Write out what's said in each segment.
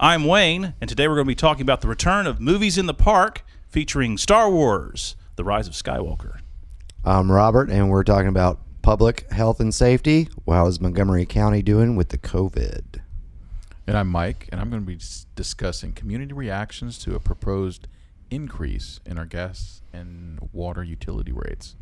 I'm Wayne, and today we're going to be talking about the return of movies in the park featuring Star Wars: The Rise of Skywalker. I'm Robert, and we're talking about public health and safety. How is Montgomery County doing with the COVID? And I'm Mike, and I'm going to be discussing community reactions to a proposed increase in our gas and water utility rates.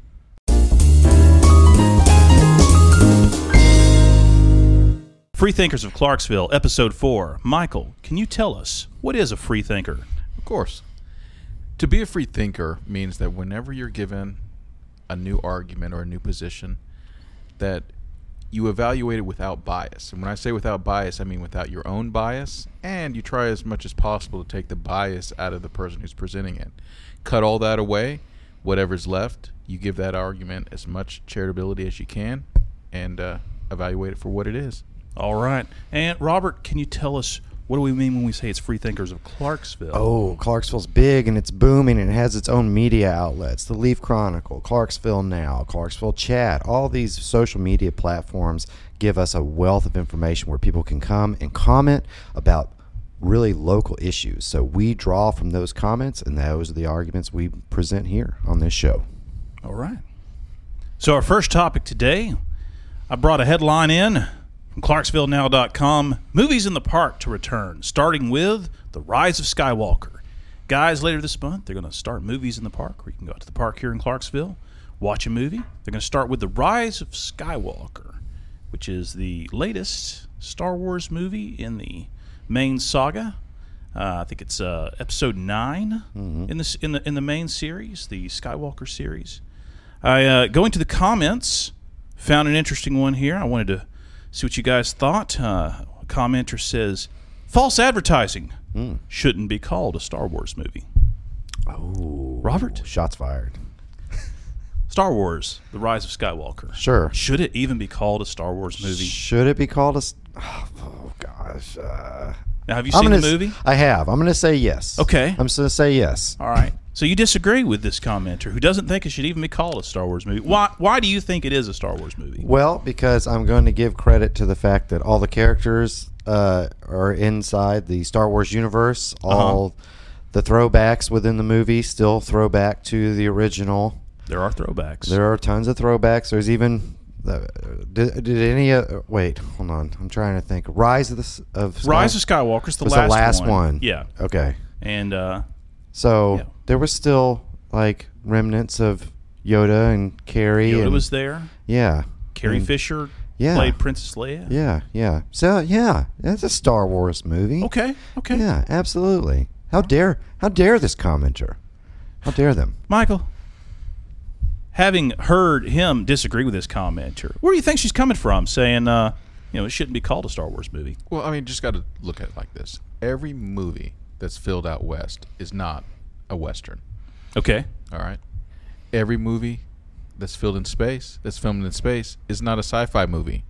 Freethinkers of Clarksville, Episode 4. Michael, can you tell us what is a freethinker? Of course, to be a free thinker means that whenever you're given a new argument or a new position, that you evaluate it without bias. And when I say without bias, I mean without your own bias, and you try as much as possible to take the bias out of the person who's presenting it. Cut all that away, whatever's left, you give that argument as much charitability as you can, and uh, evaluate it for what it is. All right. And Robert, can you tell us what do we mean when we say it's free thinkers of Clarksville? Oh, Clarksville's big and it's booming and it has its own media outlets. The Leaf Chronicle, Clarksville Now, Clarksville Chat, all these social media platforms give us a wealth of information where people can come and comment about really local issues. So we draw from those comments and those are the arguments we present here on this show. All right. So, our first topic today, I brought a headline in from ClarksvilleNow.com Movies in the Park to return, starting with The Rise of Skywalker. Guys, later this month, they're going to start movies in the park, where you can go out to the park here in Clarksville, watch a movie. They're going to start with The Rise of Skywalker, which is the latest Star Wars movie in the main saga. Uh, I think it's uh, episode 9 in this in the in the main series, the Skywalker series. I uh, going to the comments, found an interesting one here. I wanted to see what you guys thought. Uh, a commenter says, "False advertising shouldn't be called a Star Wars movie." Oh, Robert? Shots fired. Star Wars: The Rise of Skywalker. Sure. Should it even be called a Star Wars movie? Should it be called a. Oh gosh. Uh, Now, have you I'm seen the gonna movie? I have. I'm going to say yes. Okay. I'm going to say yes. All right. So you disagree with this commenter who doesn't think it should even be called a Star Wars movie. Why? Why do you think it is a Star Wars movie? Well, because I'm going to give credit to the fact that all the characters uh, are inside the Star Wars universe. Uh-huh. All the throwbacks within the movie still throwback to the original. There are throwbacks. There are tons of throwbacks. There's even. Did, did any uh, wait hold on i'm trying to think rise of the of Sky- Rise of Skywalker's the was last, the last one. Yeah. okay And uh, so Yeah. there was still like remnants of yoda and carrie Yoda and, was there. yeah Carrie and- Fisher yeah. played Princess Leia. Yeah, yeah. So yeah, that's a Star Wars movie. Okay. Okay. Yeah, absolutely. How dare how dare this commenter? How dare them? Michael, having heard him disagree with this commenter, where do you think she's coming from, saying, uh, you know, it shouldn't be called a Star Wars movie? Well, I mean, just got to look at it like this: every movie that's filled out west is not a western. Okay. All right. Every movie that's filled in space, that's filmed in space, is not a sci-fi movie.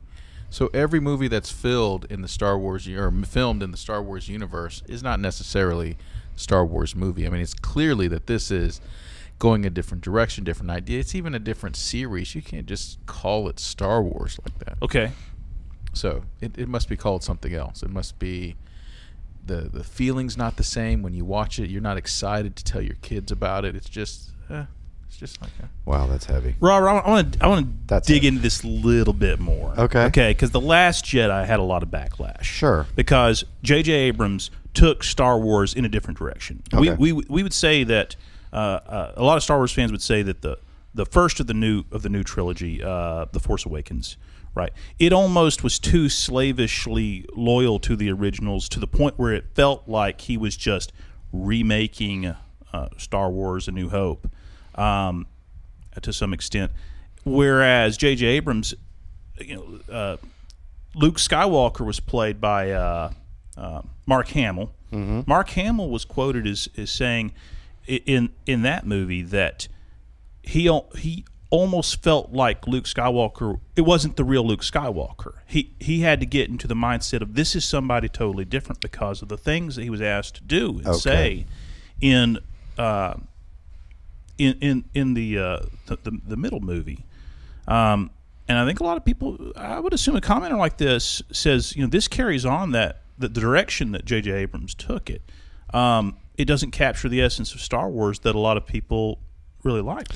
So every movie that's filled in the Star Wars or filmed in the Star Wars universe is not necessarily a Star Wars movie. I mean, it's clearly that this is going a different direction, different idea. It's even a different series. You can't just call it Star Wars like that. Okay. So it, it must be called something else. It must be the the feeling's not the same when you watch it. You're not excited to tell your kids about it. It's just eh, it's just like that. Wow, that's heavy. Robert, I want to I want to dig it. into this a little bit more. Okay. Okay, because the Last Jedi had a lot of backlash. Sure. Because J.J. Abrams took Star Wars in a different direction. Okay. We, we we would say that uh, uh, a lot of Star Wars fans would say that the the first of the new of the new trilogy, uh, The Force Awakens, right? It almost was too slavishly loyal to the originals to the point where it felt like he was just remaking uh, Star Wars: A New Hope. Um, to some extent. Whereas J.J. Abrams, you know, uh, Luke Skywalker was played by uh, uh, Mark Hamill. Mark Hamill was quoted as, as saying in in that movie that he he almost felt like Luke Skywalker. It wasn't the real Luke Skywalker. He he had to get into the mindset of this is somebody totally different because of the things that he was asked to do and Okay. say in uh, in in in the, uh, the the the middle movie. Um, and I think a lot of people, I would assume, a commenter like this says, you know, this carries on that the, the direction that J.J. Abrams took it, um, it doesn't capture the essence of Star Wars that a lot of people really like.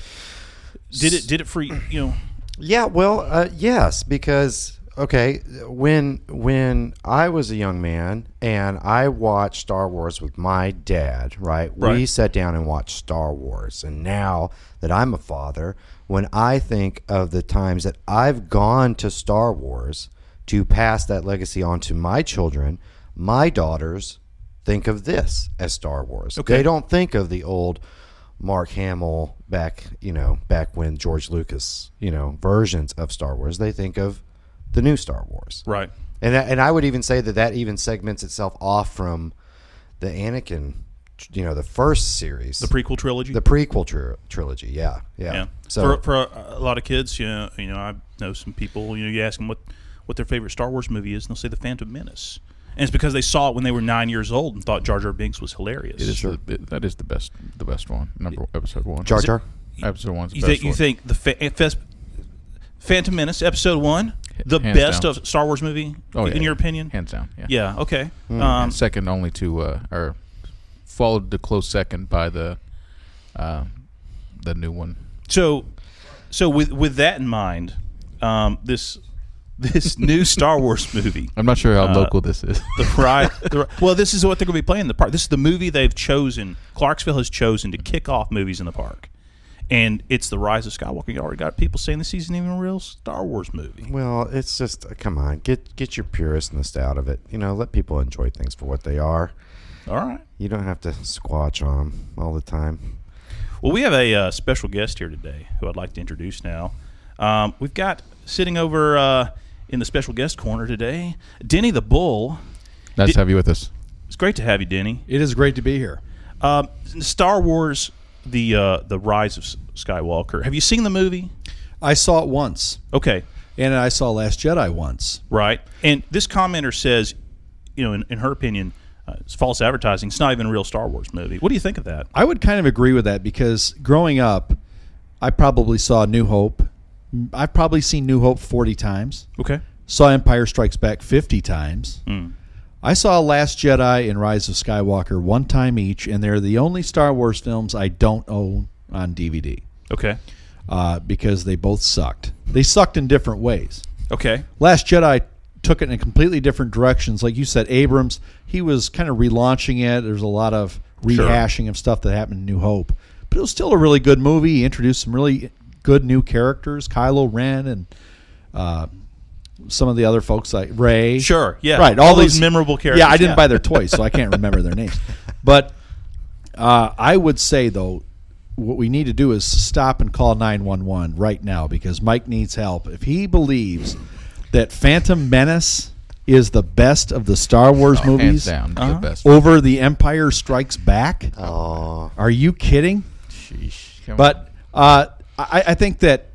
Did it? Did it for you know? Yeah, well, uh, yes, because okay, when when I was a young man and I watched Star Wars with my dad, right? We sat down and watched Star Wars, and now that I'm a father, when I think of the times that I've gone to Star Wars to pass that legacy on to my children, my daughters think of this as Star Wars. Okay. They don't think of the old Mark Hamill back, you know, back when George Lucas, you know, versions of Star Wars. They think of the new Star Wars. Right. And I- and I would even say that that even segments itself off from the Anakin, you know, the first series, The prequel trilogy. the prequel tri- trilogy. Yeah, yeah. yeah. So for, for a, a lot of kids, you know, you know, I know some people. You know, you ask them what what their favorite Star Wars movie is, and they'll say The Phantom Menace. And it's because they saw it when they were nine years old and thought Jar Jar Binks was hilarious. It is the, it, that is the best the best one. Number episode one. Jar Jar. Episode one's the You best think you think the fa- Fes- Phantom Menace episode one, the Hands best down. of Star Wars movie Oh, yeah, in your yeah. opinion? hands down. Yeah. Yeah. Okay. Hmm. Um, And second only to uh, or followed the close second by the uh, the new one. so, so with with that in mind, um, this this new Star Wars movie. I'm not sure how Uh, local this is. The ride, the, well, this is what they're going to be playing in the park. This is the movie they've chosen. Clarksville has chosen to kick off movies in the park, and it's the Rise of Skywalker. You already got people saying this isn't even a real Star Wars movie. Well, it's just come on, get get your puristness out of it. You know, let people enjoy things for what they are. All right. You don't have to squatch on them all the time. Well, we have a uh, special guest here today who I'd like to introduce now. Um, we've got sitting over uh, in the special guest corner today, Denny the Bull. Nice Did- to have you with us. It's great to have you, Denny. It is great to be here. Um, Star Wars, the uh, the Rise of Skywalker. Have you seen the movie? I saw it once, Okay, and I saw Last Jedi once. right. And this commenter says, you know, in, in her opinion, uh, it's false advertising. It's not even a real Star Wars movie. What do you think of that? I would kind of agree with that because growing up, I probably saw New Hope. I've probably seen New Hope 40 times. Okay. Saw Empire Strikes Back 50 times. Mm. I saw Last Jedi and Rise of Skywalker one time each, and they're the only Star Wars films I don't own on DVD Okay. uh, because they both sucked. They sucked in different ways. Okay. Last Jedi took it in completely different directions. Like you said, Abrams, he was kind of relaunching it. There's a lot of Sure. rehashing of stuff that happened in New Hope. But it was still a really good movie. He introduced some really good new characters, Kylo Ren and uh, some of the other folks like Rey. Sure. Yeah. Right. All, those these memorable characters. Yeah, I didn't buy their toys, so I can't remember their names. But uh, I would say though, what we need to do is stop and call nine one one right now because Mike needs help. If he believes that Phantom Menace is the best of the Star Wars Oh, hands movies down, Uh-huh. the best. over The Empire Strikes Back, Oh, are you kidding? Sheesh. Come. But uh, I, I think that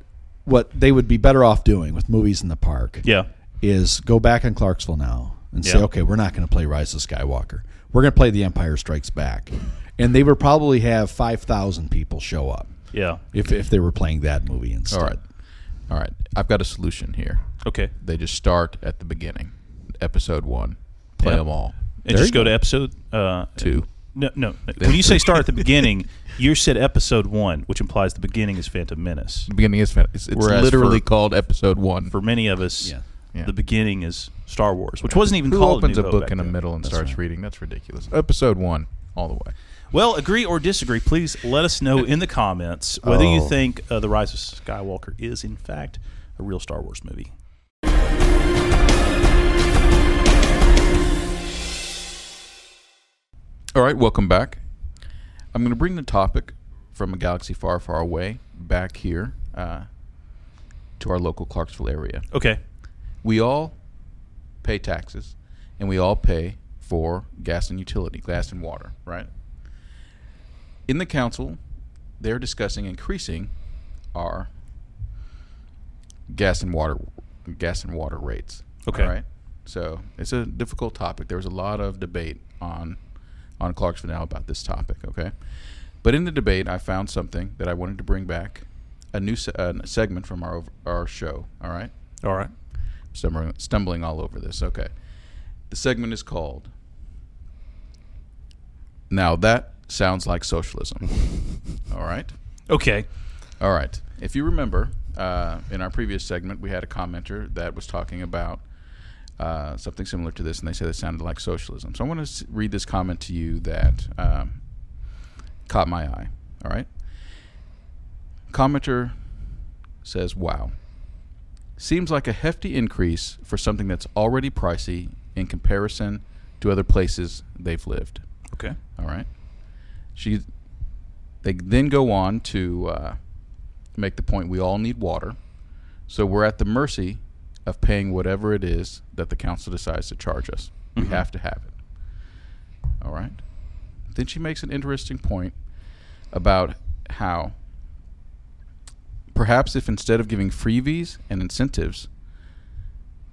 what they would be better off doing with movies in the park Yeah. is go back in Clarksville now and say, Yeah. okay, we're not going to play Rise of Skywalker. We're going to play The Empire Strikes Back. And they would probably have 5,000 people show up Yeah. if, if they were playing that movie instead. all right, all right. I've got a solution here. Okay. They just start at the beginning, episode one. Play Yeah. them all. And There just you go go. to episode uh, Two. No, no. When you say start at the beginning, you said episode one, which implies the beginning is Phantom Menace. The beginning is Phantom. it's, it's Whereas literally for- called episode one. For many of us, Yeah. Yeah. the beginning is Star Wars, which wasn't even Who called opens New a Hope book back in the then. middle and That's starts right. reading? That's ridiculous. Episode one, all the way. Well, agree or disagree, please let us know in the comments whether you Oh. think uh, The Rise of Skywalker is, in fact, a real Star Wars movie. All right, welcome back. I'm going to bring the topic from a galaxy far, far away back here uh, to our local Clarksville area. Okay. We all pay taxes, and we all pay for gas and utility, gas and water, right? In the council, they're discussing increasing our gas and water gas and water rates. Okay. All right. So it's a difficult topic. There was a lot of debate on on Clarksville now about this topic. Okay. But in the debate, I found something that I wanted to bring back, a new se- uh, segment from our our show. All right All right. stumbling, stumbling all over this. Okay. The The segment is called. Now that sounds like socialism. All right. Okay. All right. If you remember, uh, in our previous segment, we had a commenter that was talking about uh, something similar to this, and they said it sounded like socialism. So I want to read this comment to you that um, caught my eye. All right. Commenter says, "Wow, seems like a hefty increase for something that's already pricey in comparison to other places they've lived." Okay. All right. She. They then go on to uh, make the point we all need water, so we're at the mercy of paying whatever it is that the council decides to charge us. We Mhm. have to have it. All right. Then she makes an interesting point about how perhaps if instead of giving freebies and incentives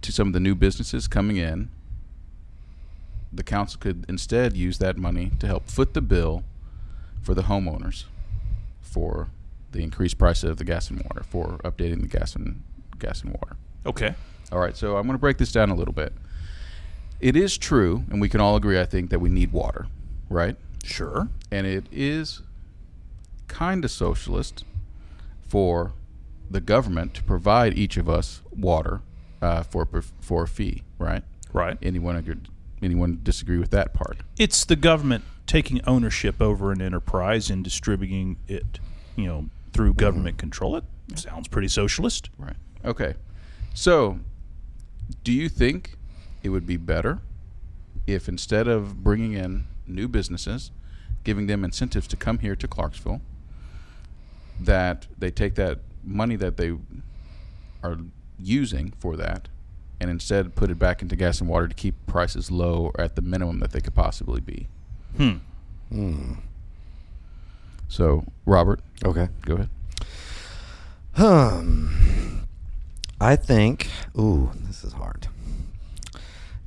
to some of the new businesses coming in, the council could instead use that money to help foot the bill for the homeowners for the increased price of the gas and water, for updating the gas and gas and water. Okay. All right, so I'm going to break this down a little bit. It is true, and we can all agree, I think, that we need water, right? Sure. And it is kind of socialist for the government to provide each of us water uh, for for a fee, right? Right. Anyone agree, anyone disagree with that part? It's the government taking ownership over an enterprise and distributing it, you know, through government control. It sounds pretty socialist. Right. Okay. So, do you think it would be better if instead of bringing in new businesses, giving them incentives to come here to Clarksville, that they take that money that they are using for that and instead put it back into gas and water to keep prices low or at the minimum that they could possibly be? Hmm. Hmm. So, Robert, Okay. go ahead. Um, I think. Ooh, this is hard.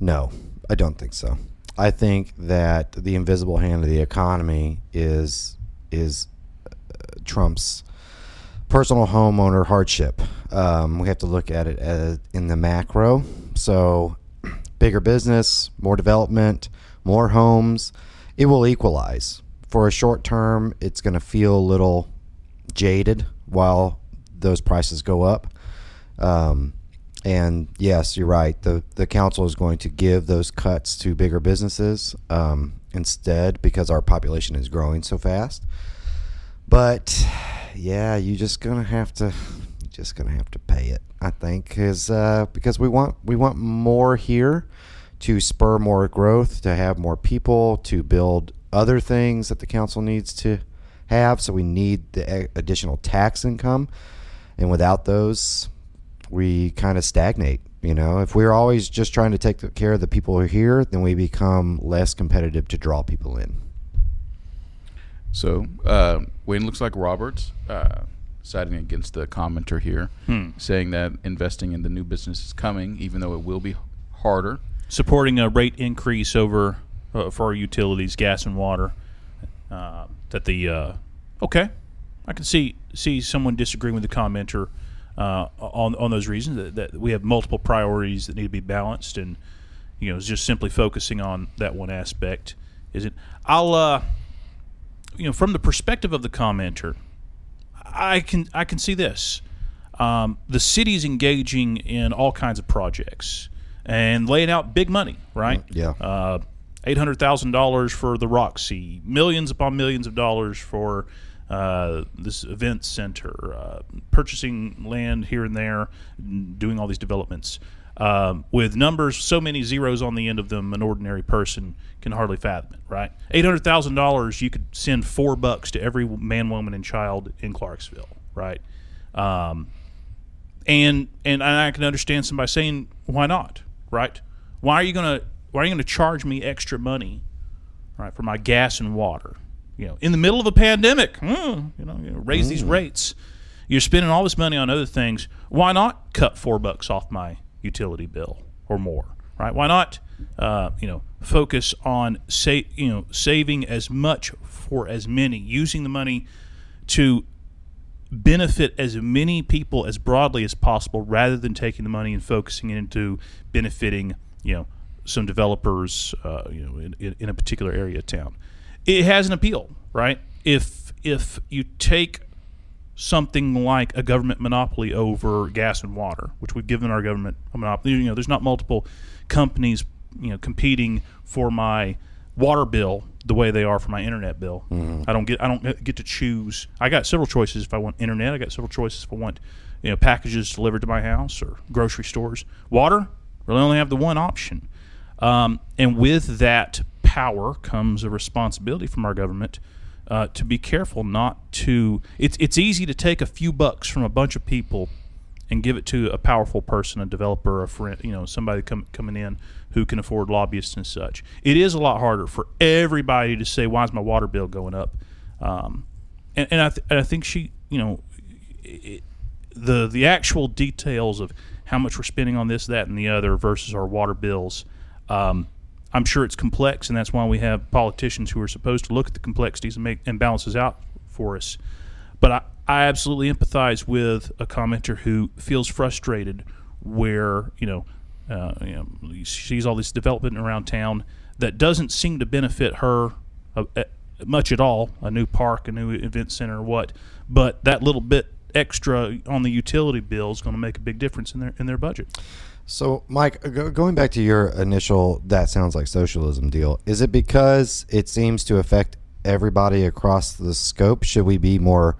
No, I don't think so. I think that the invisible hand of the economy is is uh, Trump's personal homeowner hardship. Um, we have to look at it as in the macro. So, bigger business, more development, more homes, it will equalize. For a short term, it's going to feel a little jaded while those prices go up. Um, and yes, you're right. The the council is going to give those cuts to bigger businesses um, instead because our population is growing so fast. But yeah, you're just gonna have to just gonna have to pay it. I think because uh, because we want we want more here to spur more growth, to have more people, to build other things that the council needs to have. So we need the additional tax income, and without those, we kind of stagnate. You know, if we're always just trying to take care of the people who are here, then we become less competitive to draw people in. So, uh, Wayne looks like Roberts uh, siding against the commenter here, Hmm. saying that investing in the new business is coming, even though it will be harder. Supporting a rate increase over uh, for our utilities, gas and water. Uh, that the uh, okay, I can see see someone disagreeing with the commenter uh, on on those reasons that, that we have multiple priorities that need to be balanced, and you know, just simply focusing on that one aspect isn't. I'll uh, you know, from the perspective of the commenter, I can I can see this. Um, the city's engaging in all kinds of projects and laying out big money, right? Yeah. Uh, Eight hundred thousand dollars for the Roxy, millions upon millions of dollars for uh, this event center, uh, purchasing land here and there, doing all these developments. Um, with numbers, so many zeros on the end of them, an ordinary person can hardly fathom it. Right? Eight hundred thousand dollars, you could send four bucks to every man, woman, and child in Clarksville. Right? Um, and and I can understand somebody saying, "Why not?" Right? Why are you gonna Why are you gonna charge me extra money, right, for my gas and water? You know, in the middle of a pandemic, hmm, you know, you know, raise these rates. You're spending all this money on other things. Why not cut four bucks off my utility bill or more? Right? Why not, uh, you know, focus on say, you know, saving as much for as many, using the money to benefit as many people as broadly as possible rather than taking the money and focusing it into benefiting you know some developers, uh, you know, in, in, in a particular area of town. It has an appeal, right? If if you take something like a government monopoly over gas and water, which we've given our government a monopoly. You know, there's not multiple companies, you know, competing for my water bill the way they are for my internet bill. I don't get I don't get to choose. I got several choices if I want internet. I got several choices if I want you know packages delivered to my house or grocery stores. Water, really only have the one option. Um, and with that power comes a responsibility from our government uh, to be careful not to. It's it's easy to take a few bucks from a bunch of people and give it to a powerful person, a developer, a friend, you know, somebody com- coming in who can afford lobbyists and such. It is a lot harder for everybody to say, "Why is my water bill going up?" Um, and, and I th- and I think she, you know, it, the the actual details of how much we're spending on this, that, and the other versus our water bills. Um, I'm sure it's complex, and that's why we have politicians who are supposed to look at the complexities and make and balances out for us. But I, I absolutely empathize with a commenter who feels frustrated where you know, uh, you know all this development around town that doesn't seem to benefit her uh, uh, much at all. A new park, a new event center, what? But that little bit extra on the utility bill is going to make a big difference in their in their budget. So, Mike, go, going back to your initial "that sounds like socialism" deal, is it because it seems to affect everybody across the scope? Should we be more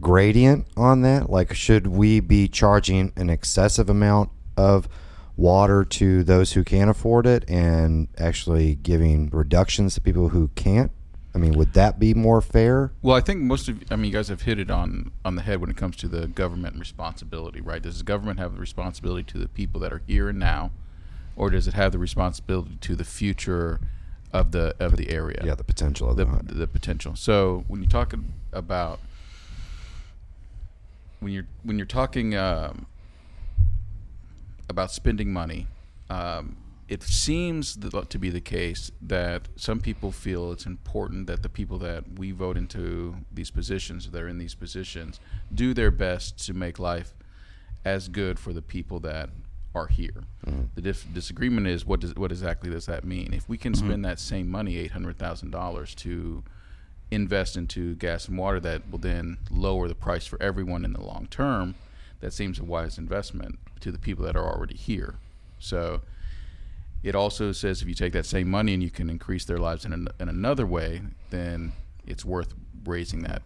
gradient on that? Like, should we be charging an excessive amount of water to those who can't afford it, and actually giving reductions to people who can't? I mean, would that be more fair? Well, I think most of I mean you guys have hit it on on the head when it comes to the government responsibility, right? Does the government have the responsibility to the people that are here and now, or does it have the responsibility to the future of the of the area? Yeah, the potential of the, the, the potential. So when you're talking about when you're when you're talking um, about spending money, um, it seems uh, to be the case that some people feel it's important that the people that we vote into these positions, that are in these positions, do their best to make life as good for the people that are here. Mm-hmm. The dif- disagreement is what does what exactly does that mean? If we can mm-hmm. spend that same money, eight hundred thousand dollars, to invest into gas and water that will then lower the price for everyone in the long term, that seems a wise investment to the people that are already here. So it also says if you take that same money and you can increase their lives in, an, in another way, then it's worth raising that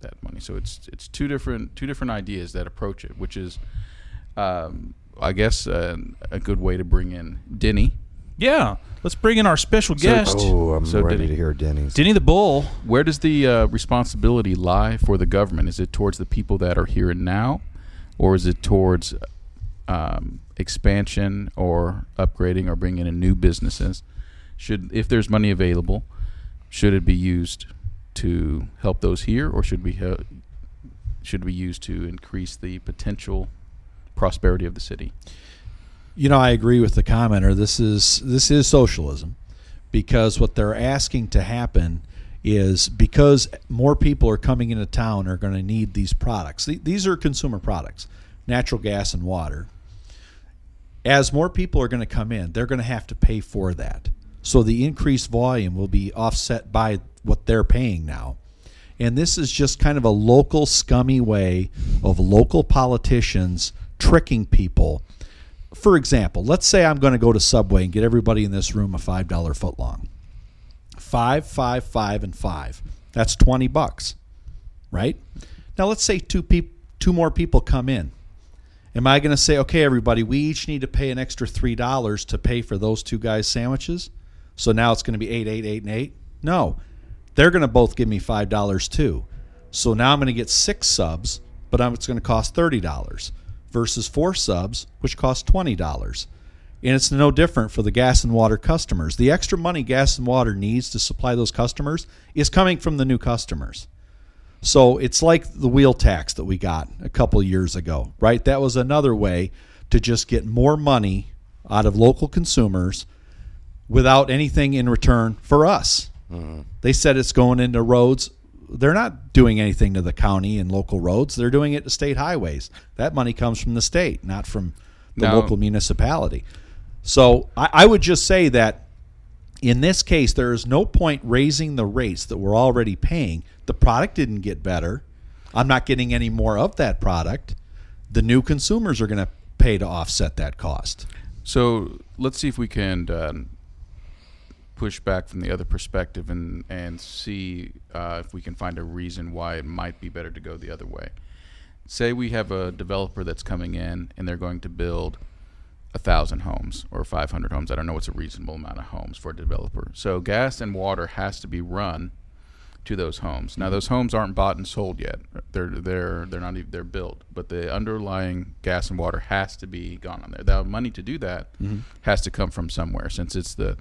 that money. So it's it's two different two different ideas that approach it, which is, um, I guess, uh, a good way to bring in Denny. Yeah, let's bring in our special guest, Oh, I'm So ready did he- to hear Denny's. Denny the Bull. Where does the uh, responsibility lie for the government? Is it towards the people that are here and now, or is it towards um, expansion or upgrading or bringing in new businesses? Should, if there's money available, should it be used to help those here, or should we he- should we use to increase the potential prosperity of the city? You know, I agree with the commenter. This is this is socialism because what they're asking to happen is because more people are coming into town are going to need these products. These are consumer products, natural gas and water. As more people are going to come in, they're going to have to pay for that. So the increased volume will be offset by what they're paying now. And this is just kind of a local scummy way of local politicians tricking people. For example, let's say I'm going to go to Subway and get everybody in this room a $5 footlong. Five, five, five, and five. That's 20 bucks, right? Now let's say two peop- two more people come in. Am I going to say, okay, everybody, we each need to pay an extra three dollars to pay for those two guys' sandwiches? So now it's going to be eight, eight, eight, and eight. No, they're going to both give me five dollars too. So now I'm going to get six subs, but it's going to cost thirty dollars versus four subs, which cost twenty dollars. And it's no different for the gas and water customers. The extra money gas and water needs to supply those customers is coming from the new customers. So it's like the wheel tax that we got a couple years ago, right? That was another way to just get more money out of local consumers without anything in return for us. Mm-hmm. They said it's going into roads. They're not doing anything to the county and local roads. They're doing it to state highways. That money comes from the state, not from the Now- local municipality. So I, I would just say that in this case, there is no point raising the rates that we're already paying. The product didn't get better. I'm not getting any more of that product. The new consumers are going to pay to offset that cost. So let's see if we can um, push back from the other perspective and and see uh, if we can find a reason why it might be better to go the other way. Say we have a developer that's coming in and they're going to build a thousand homes or 500 homes. I don't know what's a reasonable amount of homes for a developer. So gas and water has to be run to those homes. Now those homes aren't bought and sold yet. They're they're they're not even they're built, but the underlying gas and water has to be gone on there. The money to do that mm-hmm. has to come from somewhere. Since it's the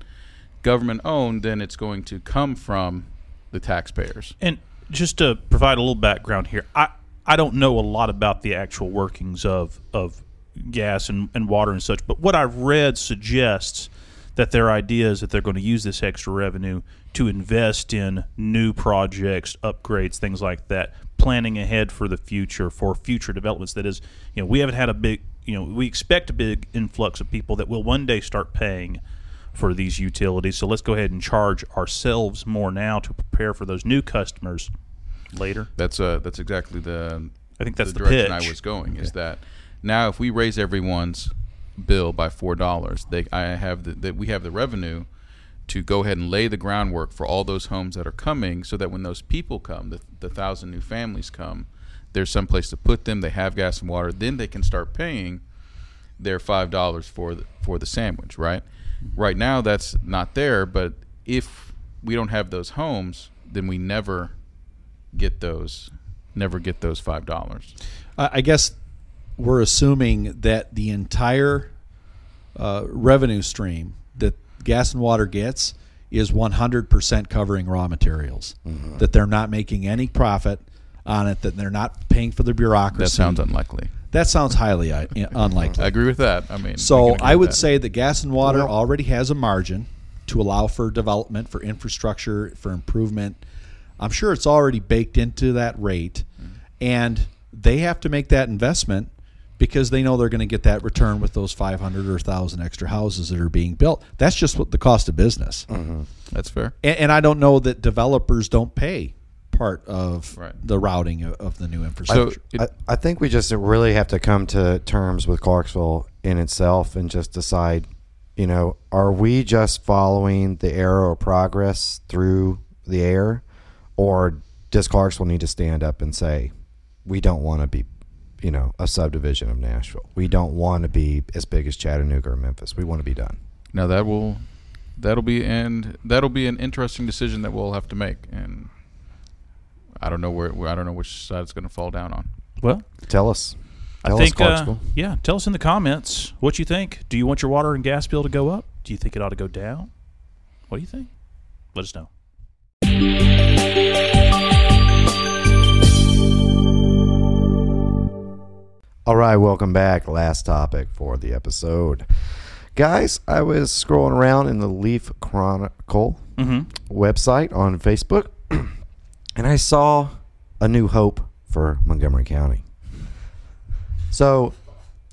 government owned, then it's going to come from the taxpayers. And just to provide a little background here, I, I don't know a lot about the actual workings of, of gas and, and water and such, but what I've read suggests that their idea is that they're going to use this extra revenue to invest in new projects, upgrades, things like that, planning ahead for the future, for future developments. That is, you know, we haven't had a big, you know, we expect a big influx of people that will one day start paying for these utilities. So let's go ahead and charge ourselves more now to prepare for those new customers later. That's uh that's exactly the I think that's the direction I was going. Is that now if we raise everyone's bill by four dollars, they I have the that we have the revenue to go ahead and lay the groundwork for all those homes that are coming, so that when those people come, the the thousand new families come, there's some place to put them. They have gas and water. Then they can start paying their five dollars for the, for the sandwich. Right. Mm-hmm. Right now that's not there, but if we don't have those homes, then we never get those never get those five dollars. I guess we're assuming that the entire uh, revenue stream that gas and water gets is 100% covering raw materials. That they're not making any profit on it. That they're not paying for the bureaucracy. That sounds unlikely. That sounds highly uh, unlikely. I agree with that. I mean, So agree I would that. say that gas and water Well- already has a margin to allow for development, for infrastructure, for improvement. I'm sure it's already baked into that rate, and they have to make that investment because they know they're going to get that return with those 500 or 1,000 extra houses that are being built. That's just what the cost of business. Mm-hmm. that's fair. And, and I don't know that developers don't pay part of Right. the routing of, of the new So infrastructure. it, I, I think we just really have to come to terms with Clarksville in itself and just decide, you know, are we just following the arrow of progress through the air, or does Clarksville need to stand up and say, we don't want to be, you know, a subdivision of Nashville. We don't want to be as big as Chattanooga or Memphis. We want to be done. now that will that'll be and that'll be an interesting decision that we'll have to make, and I don't know where I don't know which side it's going to fall down on. Well, Tell us. I think, us, uh, yeah, tell us in the comments what you think. Do you want your water and gas bill to go up? Do you think it ought to go down? What do you think? Let us know. All right, welcome back. Last topic for the episode. Guys, I was scrolling around in the Leaf Chronicle Mm-hmm. website on Facebook and I saw a new hope for Montgomery County. So,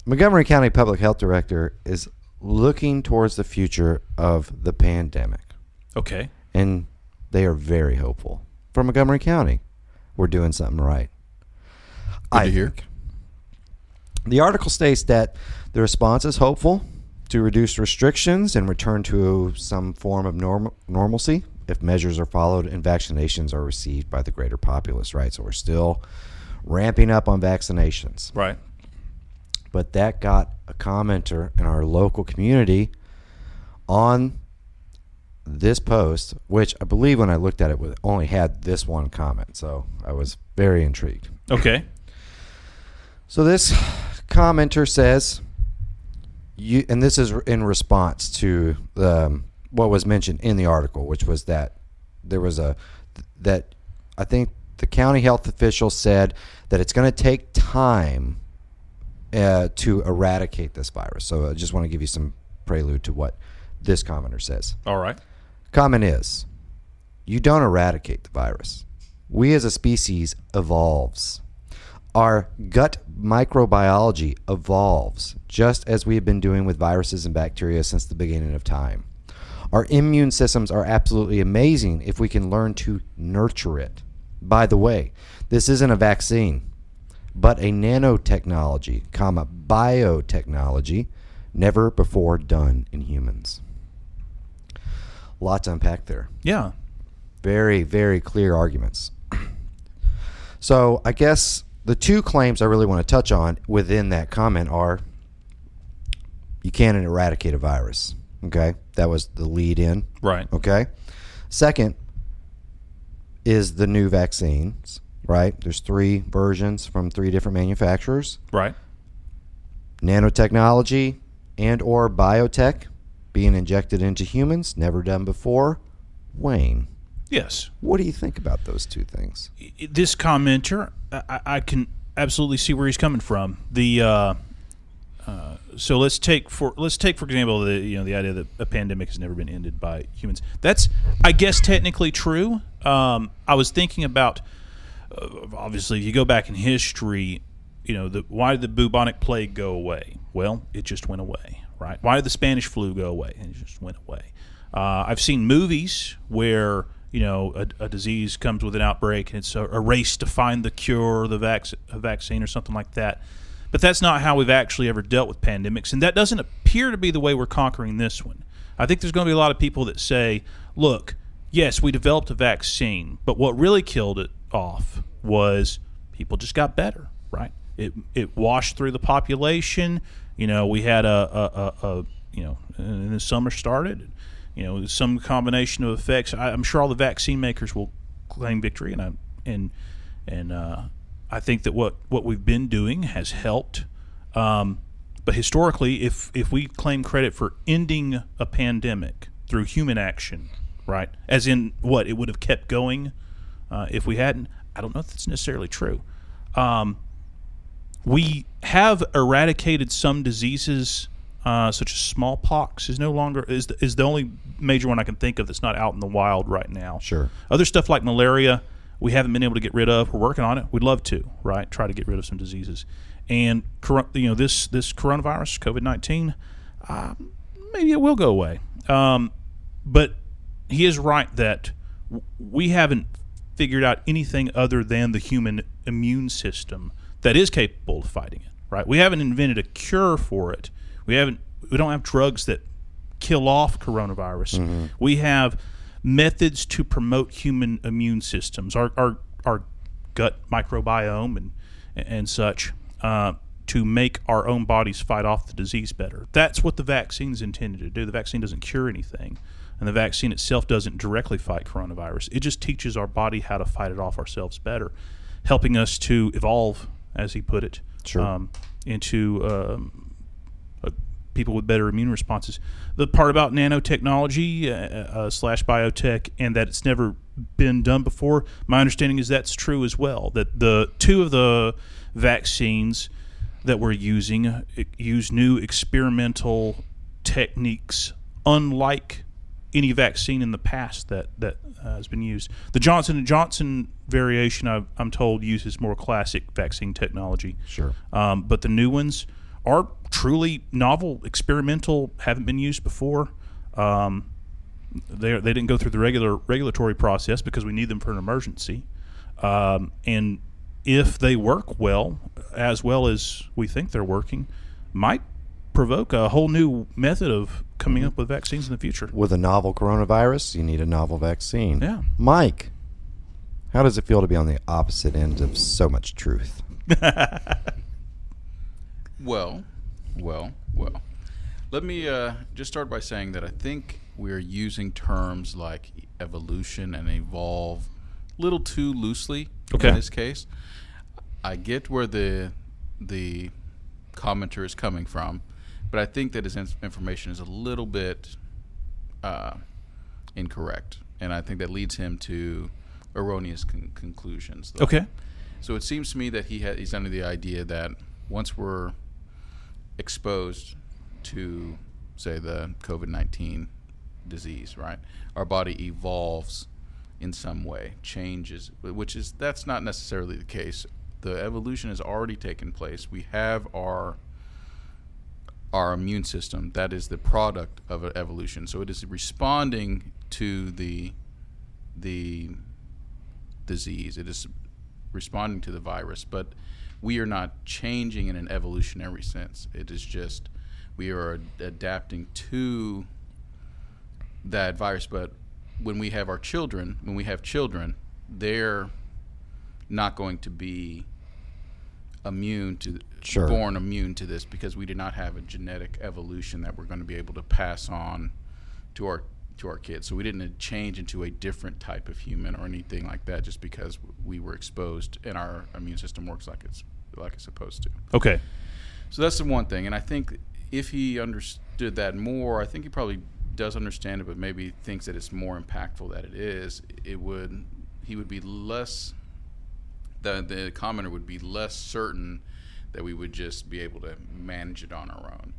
Montgomery County Public Health Director is looking towards the future of the pandemic Okay. and they are very hopeful. For Montgomery County, we're doing something right. Good to hear. The article states that the response is hopeful to reduce restrictions and return to some form of norm- normalcy if measures are followed and vaccinations are received by the greater populace, right? So we're still ramping up on vaccinations. Right. But that got a commenter in our local community on this post, which I believe when I looked at it, it only had this one comment. So I was very intrigued. Okay. So this commenter says, "You," and this is in response to um, what was mentioned in the article, which was that there was a that I think the county health official said that it's going to take time uh, to eradicate this virus. So I just want to give you some prelude to what this commenter says. All right. Comment is, you don't eradicate the virus. We as a species evolves. Our gut microbiology evolves just as we have been doing with viruses and bacteria since the beginning of time. Our immune systems are absolutely amazing if we can learn to nurture it. By the way, this isn't a vaccine, but a nanotechnology, comma, biotechnology, never before done in humans. Lots to unpack there. Yeah. Very, very clear arguments. so I guess the two claims I really want to touch on within that comment are you can't eradicate a virus. Okay. That was the lead in. Right. Okay. Second is the new vaccines, right? There's three versions from three different manufacturers. Right. Nanotechnology and or biotech being injected into humans, never done before. Wayne, Yes. what do you think about those two things? This commenter, I, I can absolutely see where he's coming from. The uh, uh, so let's take for let's take for example the you know the idea that a pandemic has never been ended by humans. That's I guess technically true. Um, I was thinking about uh, obviously if you go back in history, you know the why did the bubonic plague go away? Well, it just went away, right? Why did the Spanish flu go away? And it just went away. Uh, I've seen movies where you know a, a disease comes with an outbreak and it's a, a race to find the cure, the vac- vaccine, or something like that. But that's not how we've actually ever dealt with pandemics, and that doesn't appear to be the way we're conquering this one. I think there's going to be a lot of people that say, "Look, yes, we developed a vaccine, but what really killed it off was people just got better, right? It it washed through the population. You know, we had a a, a, a you know, and the summer started. You know, some combination of effects. I, I'm sure all the vaccine makers will claim victory, and I and and uh, I think that what what we've been doing has helped. Um, but historically, if if we claim credit for ending a pandemic through human action, right, as in what it would have kept going uh, if we hadn't, I don't know if that's necessarily true. Um, we have eradicated some diseases, uh, such as smallpox is no longer is the, is the only major one I can think of that's not out in the wild right now. Sure. Other stuff like malaria, we haven't been able to get rid of. We're working on it. We'd love to, right? Try to get rid of some diseases. And you know this this coronavirus, COVID nineteen, uh, maybe it will go away. Um, but he is right that we haven't figured out anything other than the human immune system that is capable of fighting it. Right? We haven't invented a cure for it. We haven't. We don't have drugs that kill off coronavirus. We have methods to promote human immune systems, our our, our gut microbiome and and such, uh, to make our own bodies fight off the disease better. That's what the vaccine is intended to do. The vaccine doesn't cure anything, and the vaccine itself doesn't directly fight coronavirus. It just teaches our body how to fight it off ourselves better, helping us to evolve, as he put it, Sure. um, into um, people with better immune responses. The part about nanotechnology uh, uh, slash biotech and that it's never been done before, my understanding is that's true as well. That the two of the vaccines that we're using uh, use new experimental techniques, unlike any vaccine in the past that that uh, has been used. The Johnson and Johnson variation, I've, I'm told, uses more classic vaccine technology. Sure. Um, but the new ones are truly novel, experimental, haven't been used before. Um, they they didn't go through the regular regulatory process because we need them for an emergency. Um, and if they work well, as well as we think they're working, might provoke a whole new method of coming up with vaccines in the future. With a novel coronavirus, you need a novel vaccine. Yeah. Mike, how does it feel to be on the opposite end of so much truth? Well, well, well. Let me uh, just start by saying that I think we're using terms like evolution and evolve a little too loosely Okay. in this case. I get where the the commenter is coming from, but I think that his information is a little bit uh, incorrect, and I think that leads him to erroneous con- conclusions. though. Okay. So it seems to me that he ha- he's under the idea that once we're exposed to, say, the COVID 19 disease, right, our body evolves in some way, changes, which is, that's not necessarily the case. The evolution has already taken place. We have our our immune system that is the product of evolution. So it is responding to the the disease. It is responding to the virus, but we are not changing in an evolutionary sense. It is just we are adapting to that virus. But when we have our children, when we have children, they're not going to be immune to Sure. born immune to this because we do not have a genetic evolution that we're going to be able to pass on to our to our kids. So we didn't change into a different type of human or anything like that just because we were exposed and our immune system works like it's like it's supposed to. Okay. So that's the one thing, and I think if he understood that more, I think he probably does understand it, but maybe thinks that it's more impactful that it is. It would he would be less the the commenter would be less certain that we would just be able to manage it on our own.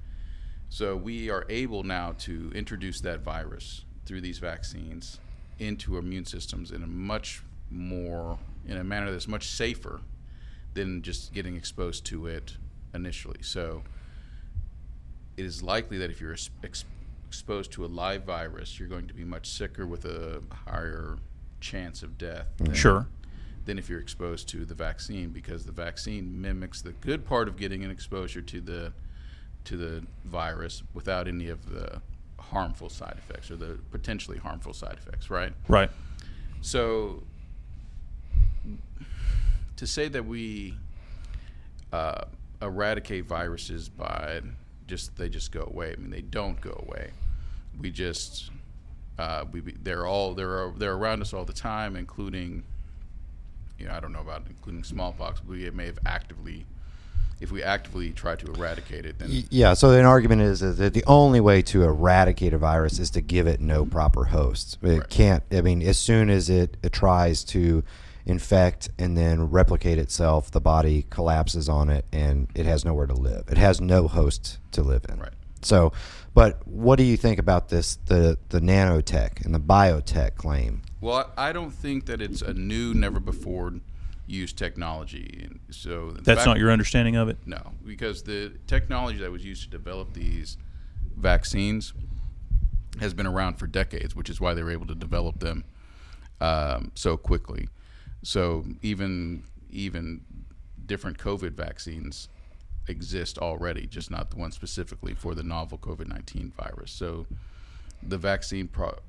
So we are able now to introduce that virus through these vaccines into immune systems in a much more in a manner that's much safer than just getting exposed to it initially. So it is likely that if you're ex- ex- exposed to a live virus, you're going to be much sicker with a higher chance of death. than- mm. Sure. than if you're exposed to the vaccine because the vaccine mimics the good part of getting an exposure to the to the virus without any of the harmful side effects or the potentially harmful side effects, right? Right. So to say that we uh, eradicate viruses by just they just go away. I mean, they don't go away. We just uh, we they're all they're they're around us all the time, including you know I don't know about including smallpox. But we may have actively if we actively try to eradicate it, then Yeah, so an argument is that the only way to eradicate a virus is to give it no proper host. It Right. can't, I mean, as soon as it, it tries to infect and then replicate itself, the body collapses on it and it has nowhere to live. It has no host to live in. Right. So, but what do you think about this, the, the nanotech and the biotech claim? Well, I don't think that it's a new, never before used technology. And so That's not your understanding of it. No, because the technology that was used to develop these vaccines has been around for decades, which is why they were able to develop them um, so quickly. So even even different COVID vaccines exist already, just not the one specifically for the novel COVID nineteen virus. So the vaccine pro-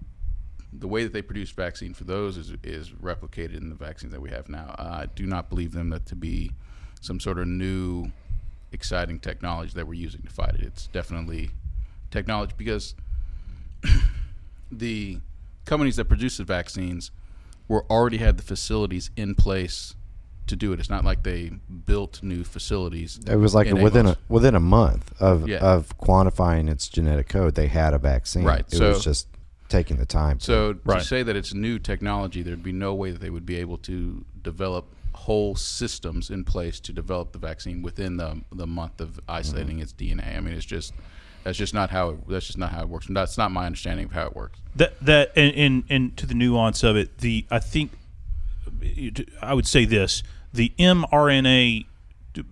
the way that they produce vaccine for those is is replicated in the vaccines that we have now. Uh, I do not believe them that to be some sort of new, exciting technology that we're using to fight it. It's definitely technology because the companies that produce the vaccines were already had the facilities in place to do it. It's not like they built new facilities. It was like within a within a month of Yeah. of quantifying its genetic code, they had a vaccine. Right, It so- was just taking the time. to- So Right. to say that it's new technology, there'd be no way that they would be able to develop whole systems in place to develop the vaccine within the the month of isolating mm-hmm. its DNA. I mean, it's just that's just not how it, that's just not how it works. That's not my understanding of how it works. That that and, and and to the nuance of it, the I think I would say this: the mRNA,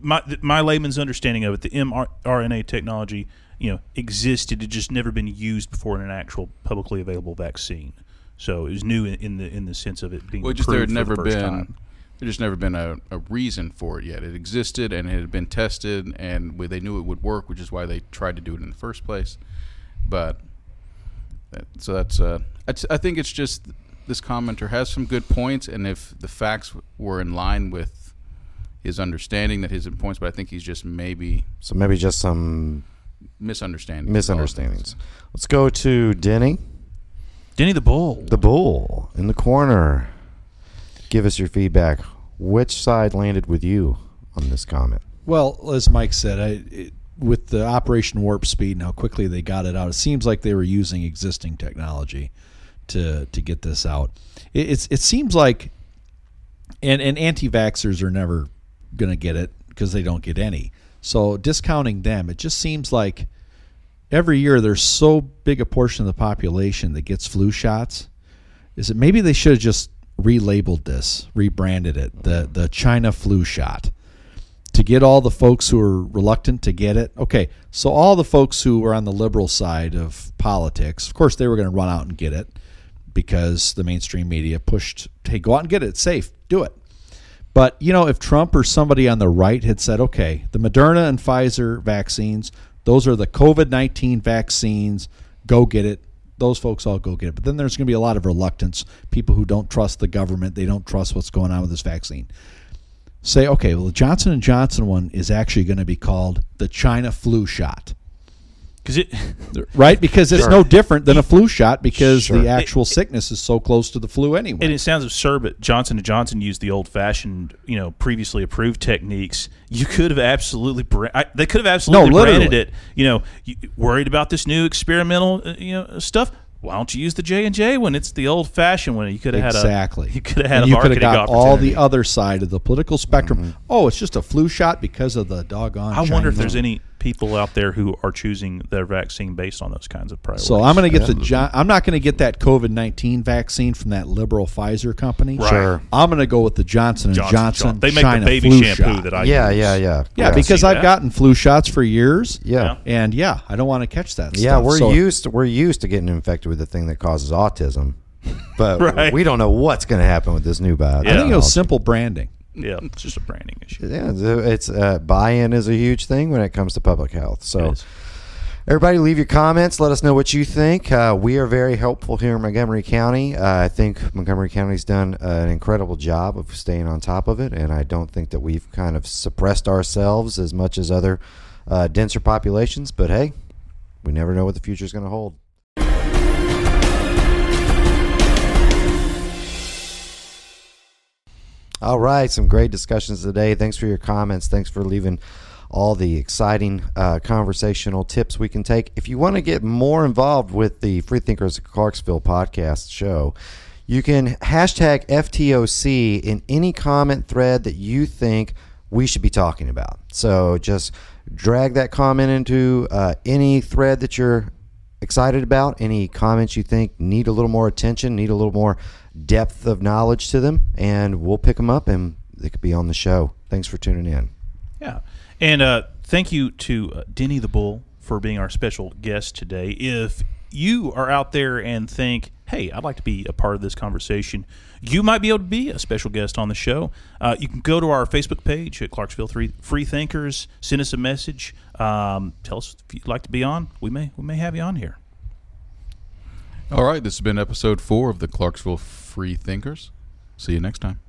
my my layman's understanding of it, the mRNA technology, you know, existed. It just never been used before in an actual publicly available vaccine. So it was new in, in the in the sense of it being. Well, just there had never the been time. there just never been a, a reason for it yet. It existed and it had been tested, and we- they knew it would work, which is why they tried to do it in the first place. But that, so that's uh, I think it's just this commenter has some good points, and if the facts were in line with his understanding that his points, but I think he's just maybe so maybe just some misunderstanding misunderstandings. Let's go to Denny, Denny the Bull. the bull in the corner. Give us your feedback. Which side landed with you on this comment? Well, as Mike said, I, it, with the Operation Warp Speed and how quickly they got it out, it seems like they were using existing technology to to get this out. It, it's it seems like, and and anti-vaxxers are never going to get it because they don't get any. So discounting them, it just seems like every year there's so big a portion of the population that gets flu shots. Is it maybe they should have just relabeled this, rebranded it the the China flu shot to get all the folks who are reluctant to get it. Okay, so all the folks who were on the liberal side of politics, of course, they were going to run out and get it because the mainstream media pushed, "Hey, go out and get it. It's safe. Do it." But you know, if Trump or somebody on the right had said, "Okay, the Moderna and Pfizer vaccines, those are the COVID nineteen vaccines. Go get it." Those folks all go get it. But then there's going to be a lot of reluctance. People who don't trust the government, they don't trust what's going on with this vaccine. Say, okay, well, the Johnson and Johnson one is actually going to be called the China flu shot because it right? Because it's no different than a flu shot because Sure. the actual sickness is so close to the flu anyway. and it sounds absurd, but Johnson and Johnson used the old-fashioned, you know, previously approved techniques. You could have absolutely, I, they could have absolutely No, branded it. You know, you, worried about this new experimental, uh, you know, stuff. Why don't you use the J and J when it's the old-fashioned one? You could have exactly. had a, you could have had and a you could have got all the other side of the political spectrum. Oh, it's just a flu shot because of the doggone. I wonder if there's any people out there who are choosing their vaccine based on those kinds of priorities. So I'm going to get the John. I'm not going to get that COVID nineteen vaccine from that liberal Pfizer company. Right. Sure. I'm going to go with the Johnson and Johnson, Johnson. John- They make China the baby shampoo shot. that I yeah, use. yeah, yeah, Yeah, I because I've that. gotten flu shots for years. yeah. And yeah, I don't want to catch that. Yeah, stuff. we're So- used we're used to getting infected with the thing that causes autism, but Right. we don't know what's going to happen with this new biotechnology. Yeah. I think it was simple branding. Yeah, it's just a branding issue. Yeah, it's uh, buy-in is a huge thing when it comes to public health. So, everybody, leave your comments. Let us know what you think. Uh, we are very helpful here in Montgomery County. Uh, I think Montgomery County's done an incredible job of staying on top of it, and I don't think that we've kind of suppressed ourselves as much as other uh, denser populations. But hey, we never know what the future is going to hold. All right, some great discussions today. Thanks for your comments. Thanks for leaving all the exciting uh, conversational tips we can take. If you want to get more involved with the Freethinkers of Clarksville podcast show, you can hashtag FTOC in any comment thread that you think we should be talking about. So just drag that comment into uh, any thread that you're excited about, any comments you think need a little more attention, need a little more depth of knowledge to them, and we'll pick them up and they could be on the show. Thanks for tuning in. Yeah. And uh, thank you to uh, Denny the Bull for being our special guest today. If you are out there and think, hey, I'd like to be a part of this conversation, you might be able to be a special guest on the show. Uh, you can go to our Facebook page at Clarksville Three Free Thinkers, send us a message, um, tell us if you'd like to be on. We may we may have you on here. All right, this has been episode four of the Clarksville Free Thinkers. See you next time.